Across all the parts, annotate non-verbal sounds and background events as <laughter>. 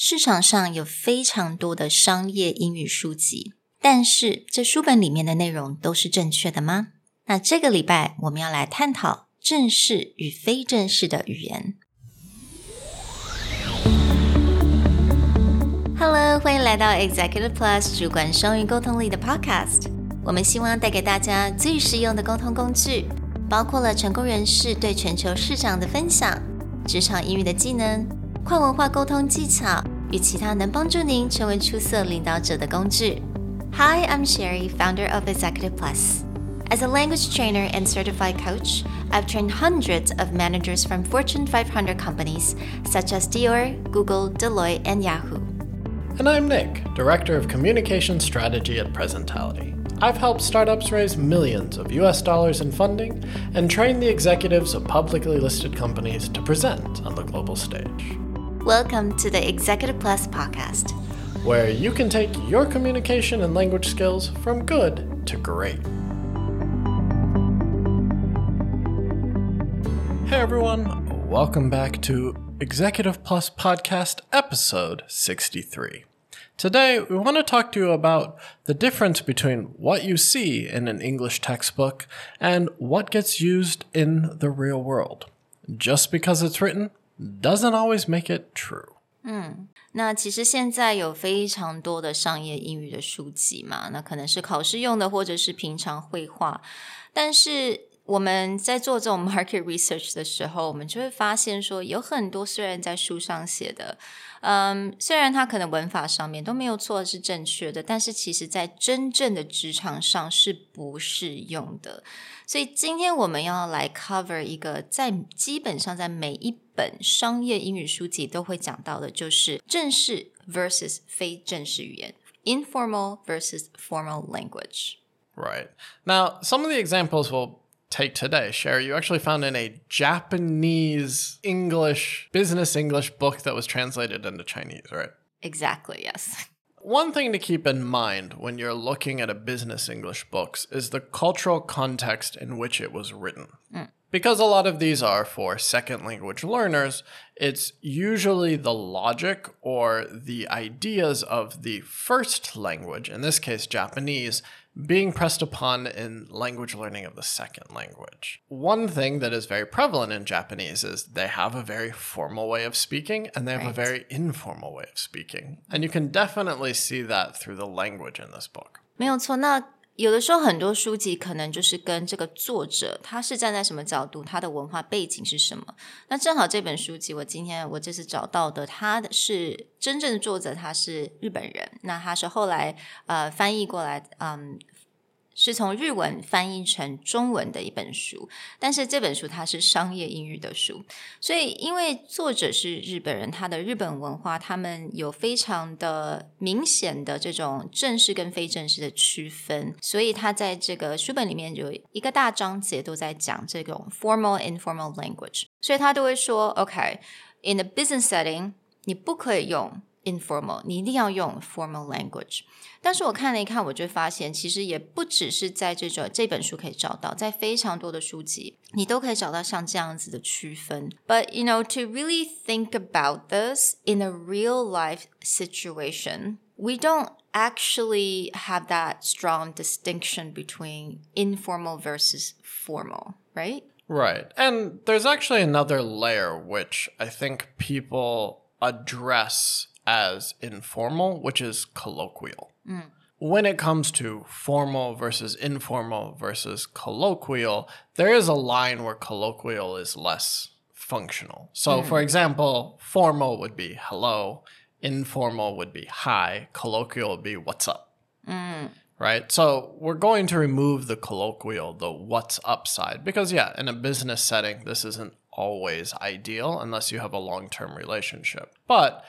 市场上有非常多的商业英语书籍，但是这书本里面的内容都是正确的吗？那这个礼拜我们要来探讨正式与非正式的语言。Hello，欢迎来到 Executive Plus 主管双语沟通力的 Podcast。我们希望带给大家最实用的沟通工具，包括了成功人士对全球市场的分享、职场英语的技能、跨文化沟通技巧与其他能帮助您成为出色领导者的工具。Hi, I'm Sherry, founder of Executive Plus. As a language trainer and certified coach, I've trained hundreds of managers from Fortune 500 companies such as Dior, Google, Deloitte, and Yahoo. And I'm Nick, Director of Communication Strategy at Presentality. I've helped startups raise millions of US dollars in funding and train the executives of publicly listed companies to present on the global stage. Welcome to the Executive Plus podcast, where you can take your communication and language skills from good to great. Hey everyone, welcome back to Executive Plus Podcast, episode 63. Today, we want to talk to you about the difference between what you see in an English textbook and what gets used in the real world. Just because it's written doesn't always make it true. 嗯，那其实现在有非常多的商业英语的书籍嘛，那可能是考试用的，或者是平常绘画，但是我们在做这种 market research 的时候，我们就会发现说，有很多虽然在书上写的，嗯，虽然它可能文法上面都没有错是正确的，但是其实在真正的职场上是不适用的。所以今天我们要来 cover 一个在基本上在每一本商业英语书籍都会讲到的，就是正式 versus 非正式语言，informal versus formal language。Right. Now, some of the examples will take today, Sherry, you actually found in a Japanese English, business English book that was translated into Chinese, right? Exactly, yes. One thing to keep in mind when you're looking at a business English books is the cultural context in which it was written. Mm. Because a lot of these are for second language learners, it's usually the logic or the ideas of the first language, in this case Japanese, being pressed upon in language learning of the second language. One thing that is very prevalent in Japanese is they have a very formal way of speaking and they have right. a very informal way of speaking. And you can definitely see that through the language in this book. 没有错，那 有的时候很多书籍可能就是跟这个作者他是站在什么角度，他的文化背景是什么。那正好这本书籍我今天我这次找到的，他的是真正的作者，他是日本人。那他是后来呃翻译过来，嗯。是从日文翻译成中文的一本书，但是这本书它是商业英语的书，所以因为作者是日本人，他的日本文化他们有非常的明显的这种正式跟非正式的区分，所以他在这个书本里面有一个大章节都在讲这种 formal informal language，所以他都会说，OK，in a business setting，你不可以用。informal，你一定要用 formal language。但是我看了一看，我就发现其实也不只是在这种这本书可以找到，在非常多的书籍你都可以找到像这样子的区分。But you know, to really think about this in a real life situation, we don't actually have that strong distinction between informal versus formal, right? Right. And there's actually another layer which I think people address as informal, which is colloquial. Mm. When it comes to formal versus informal versus colloquial, there is a line where colloquial is less functional. So, mm. for example, formal would be hello, informal would be hi, colloquial would be what's up. Mm. Right? So, we're going to remove the colloquial, the what's up side, because, yeah, in a business setting, this isn't always ideal unless you have a long term relationship. But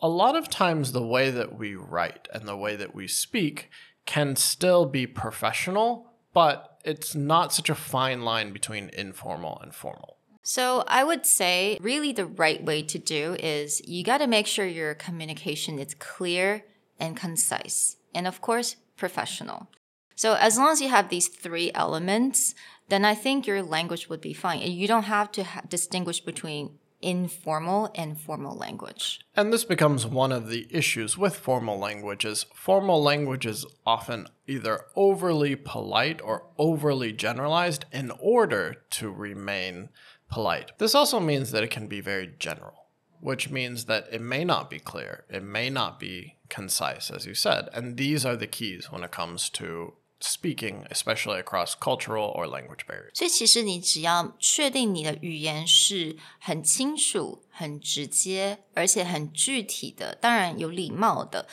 a lot of times the way that we write and the way that we speak can still be professional, but it's not such a fine line between informal and formal. So I would say really the right way to do is you got to make sure your communication is clear and concise and of course professional. So as long as you have these three elements, then I think your language would be fine. You don't have to distinguish between informal and formal language. And this becomes one of the issues with formal languages. Formal language is often either overly polite or overly generalized in order to remain polite. This also means that it can be very general, which means that it may not be clear, it may not be concise, as you said. And these are the keys when it comes to speaking, especially across cultural or language barriers. 所以其实你只要确定你的语言是很清楚、很直接，而且很具体的，当然有礼貌的。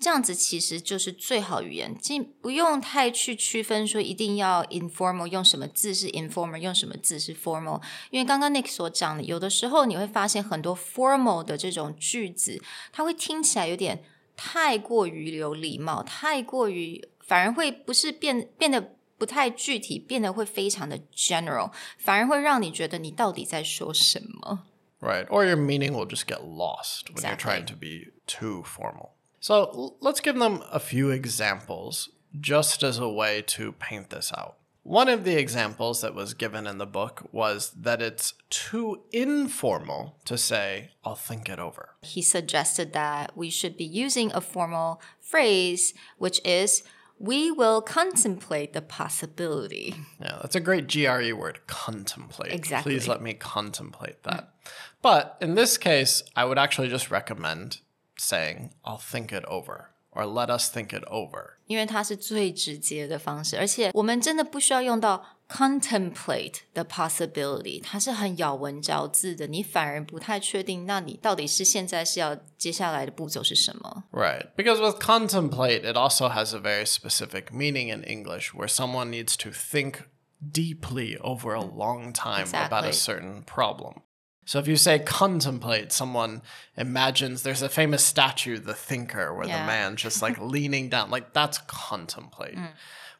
这样子其实就是最好语言，既不用太去区分说一定要 informal 用什么字是 informal，用什么字是 formal。因为刚刚 Nick 所讲的，有的时候你会发现很多 formal 的这种句子，它会听起来有点太过于有礼貌，太过于 反而会不是变变得不太具体，变得会非常的 general，反而会让你觉得你到底在说什么。 Right. Or your meaning will just get lost when you're Exactly. trying to be too formal. So l- let's give them a few examples just as a way to paint this out. One of the examples that was given in the book was that it's too informal to say, I'll think it over. He suggested that we should be using a formal phrase, which is we will contemplate the possibility. Yeah, that's a great GRE word, contemplate. Exactly. Please let me contemplate that. But in this case, I would actually just recommend saying, I'll think it over, or let us think it over. 因为它是最直接的方式，而且我们真的不需要用到 contemplate the possibility，它是很咬文嚼字的，你反而不太确定，那你到底是现在是要接下来的步骤是什么？ Right. Because with contemplate, it also has a very specific meaning in English where someone needs to think deeply over a long time about Exactly. a certain problem. So if you say contemplate, someone imagines there's a famous statue, the thinker, where the Yeah. man just like <laughs> leaning down, like that's contemplate.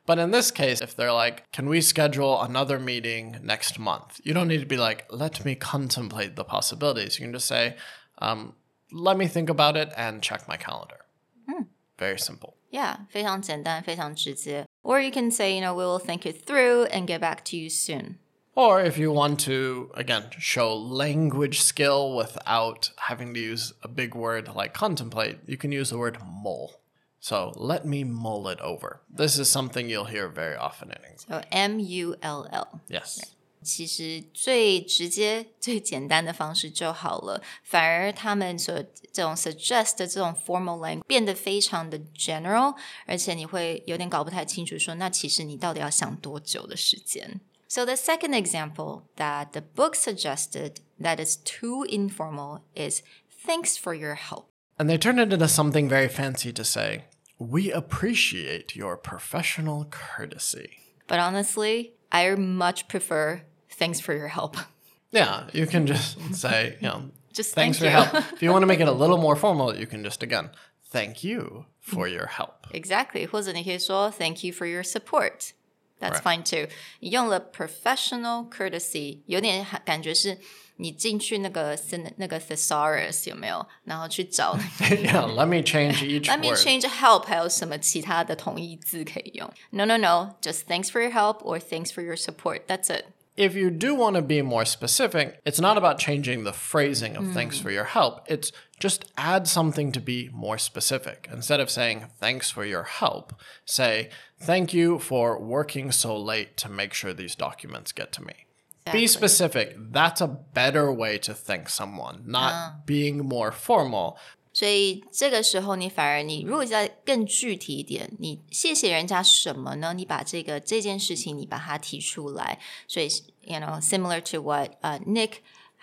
But in this case, if they're like, can we schedule another meeting next month? You don't need to be like, let me contemplate the possibilities. You can just say, um, let me think about it and check my calendar. Mm. Very simple. Yeah, 非常简单，非常直接。Or you can say, you know, we will think it through and get back to you soon. Or if you want to, again, show language skill without having to use a big word like contemplate, you can use the word mull. So let me mull it over. This is something you'll hear very often in English. So M U L L。 Yes. 其实最直接、最简单的方式就好了，反而他们所这种 suggest 的这种 formal language 变得非常的 general，而且你会有点搞不太清楚说，那其实你到底要想多久的时间？So the second example that the book suggested that is too informal is thanks for your help. And they turn it into something very fancy to say, we appreciate your professional courtesy. But honestly, I much prefer thanks for your help. <laughs> Yeah, you can just say, you know, <laughs> Just thanks thank for your you. help. if you want to make it a <laughs> little more formal, you can just again, thank you for your help. Exactly，或者你可以说 Thank you for your support。 That's Right. fine too。你用了 professional courtesy，有点感觉是你进去那个 thin- 那个 thesaurus 有没有？然后去找 yeah, <laughs> let me change each Let me word. change help，还有什么其他的同义字可以用？No no no，just thanks for your help or thanks for your support. That's it. If you do want to be more specific, it's not about changing the phrasing of thanks mm. for your help. It's just add something to be more specific. Instead of saying thanks for your help, say thank you for working so late to make sure these documents get to me. Be specific. That's a better way to thank someone, not uh. being more formal. 所以这个时候，你反而你如果再更具体一点，你谢谢人家什么呢？你把这个这件事情你把它提出来，所以 you know similar to what 呃、Nick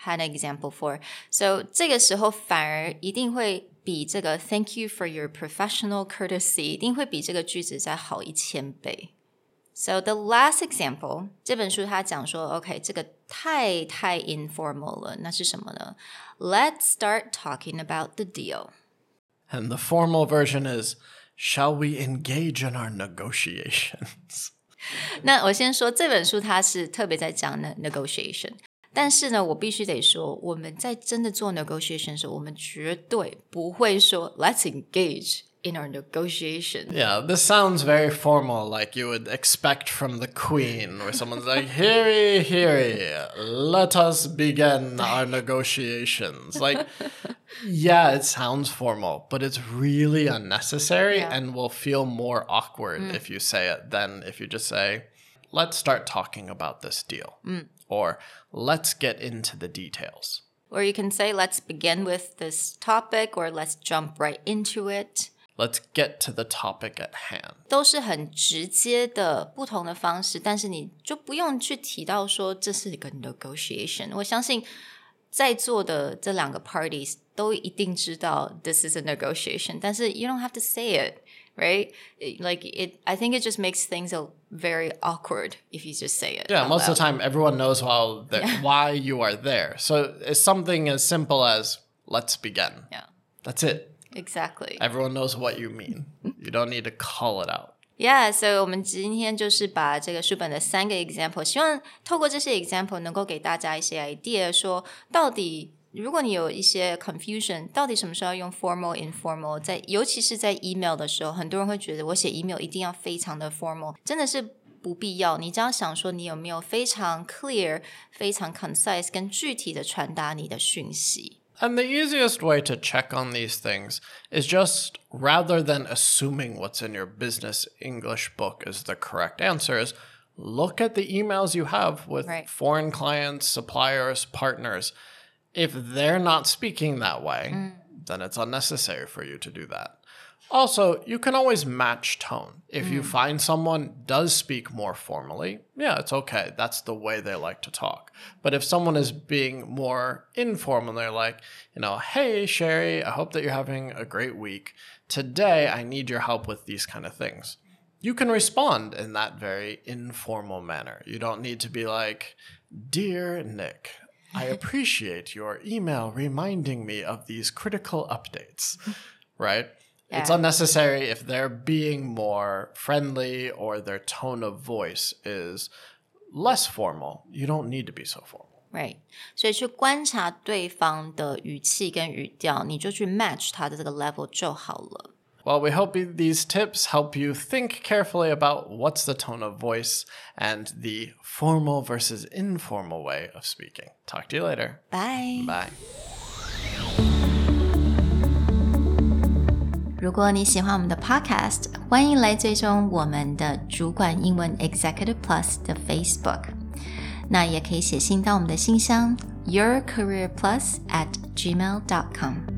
had an example for。So 这个时候反而一定会比这个 Thank you for your professional courtesy 一定会比这个句子再好一千倍。So the last example，这本书它讲说，OK，这个太太 informal 了，那是什么呢？Let's start talking about the deal。 And the formal version is Shall we engage in our negotiations? <laughs> 那我先说这本书它是特别在讲呢 negotiation，但是呢，我必须得说，我们在真的做 negotiation 的时候，我们绝对不会说 Let's engage in our negotiation. Yeah, this sounds very formal, like you would expect from the queen, where someone's like, Heary, heary, let us begin our negotiations. Like, <laughs> yeah, it sounds formal, but it's really unnecessary Yeah. and will feel more awkward mm. if you say it than if you just say, let's start talking about this deal. Mm. Or let's get into the details. Or you can say, let's begin with this topic, or let's jump right into it. Let's get to the topic at hand. 都是很直接的不同的方式，但是你就不用去提到说这是一个 negotiation。我相信在座的这两个 parties 都一定知道 this is a negotiation，但是 you don't have to say it。Right, It- like it. I think it just makes things a very awkward if you just say it. Yeah, out most of the loud. time, everyone knows how the, why you are there. So it's something as simple as "Let's begin." Yeah, That's it. exactly. Everyone knows what you mean. You don't need to call it out. Yeah，所以我们今天就是把这个书本的三个 example，希望透过这些 example 能够给大家一些 idea，说到底如果你有一些 confusion，到底什么时候要用 formal、informal，在尤其是在 email 的时候，很多人会觉得我写 email 一定要非常的 formal，真的是不必要。你只要想说你有没有非常 clear、非常 concise 跟具体的传达你的讯息。 And the easiest way to check on these things is just rather than assuming what's in your business English book is the correct answer, is look at the emails you have with Right. foreign clients, suppliers, partners. If they're not speaking that way, mm. then it's unnecessary for you to do that. Also, you can always match tone. If you mm. find someone does speak more formally, yeah, it's okay. That's the way they like to talk. But if someone is being more informal, they're like, you know, hey, Sherry, I hope that you're having a great week. Today, I need your help with these kind of things. You can respond in that very informal manner. You don't need to be like, Dear Nick, I <laughs> appreciate your email reminding me of these critical updates. Right? It's Yeah. unnecessary if they're being more friendly or their tone of voice is less formal. You don't need to be so formal. Right，所以去观察对方的语气跟语调，你就去 match 他的这个 level 就好了。 Well, we hope these tips help you think carefully about what's the tone of voice and the formal versus informal way of speaking. Talk to you later. Bye。 Bye. 如果你喜欢我们的 Podcast，欢迎来追踪我们的主管英文 Executive Plus 的 Facebook。那也可以写信到我们的信箱 yourcareerplus at gmail dot com。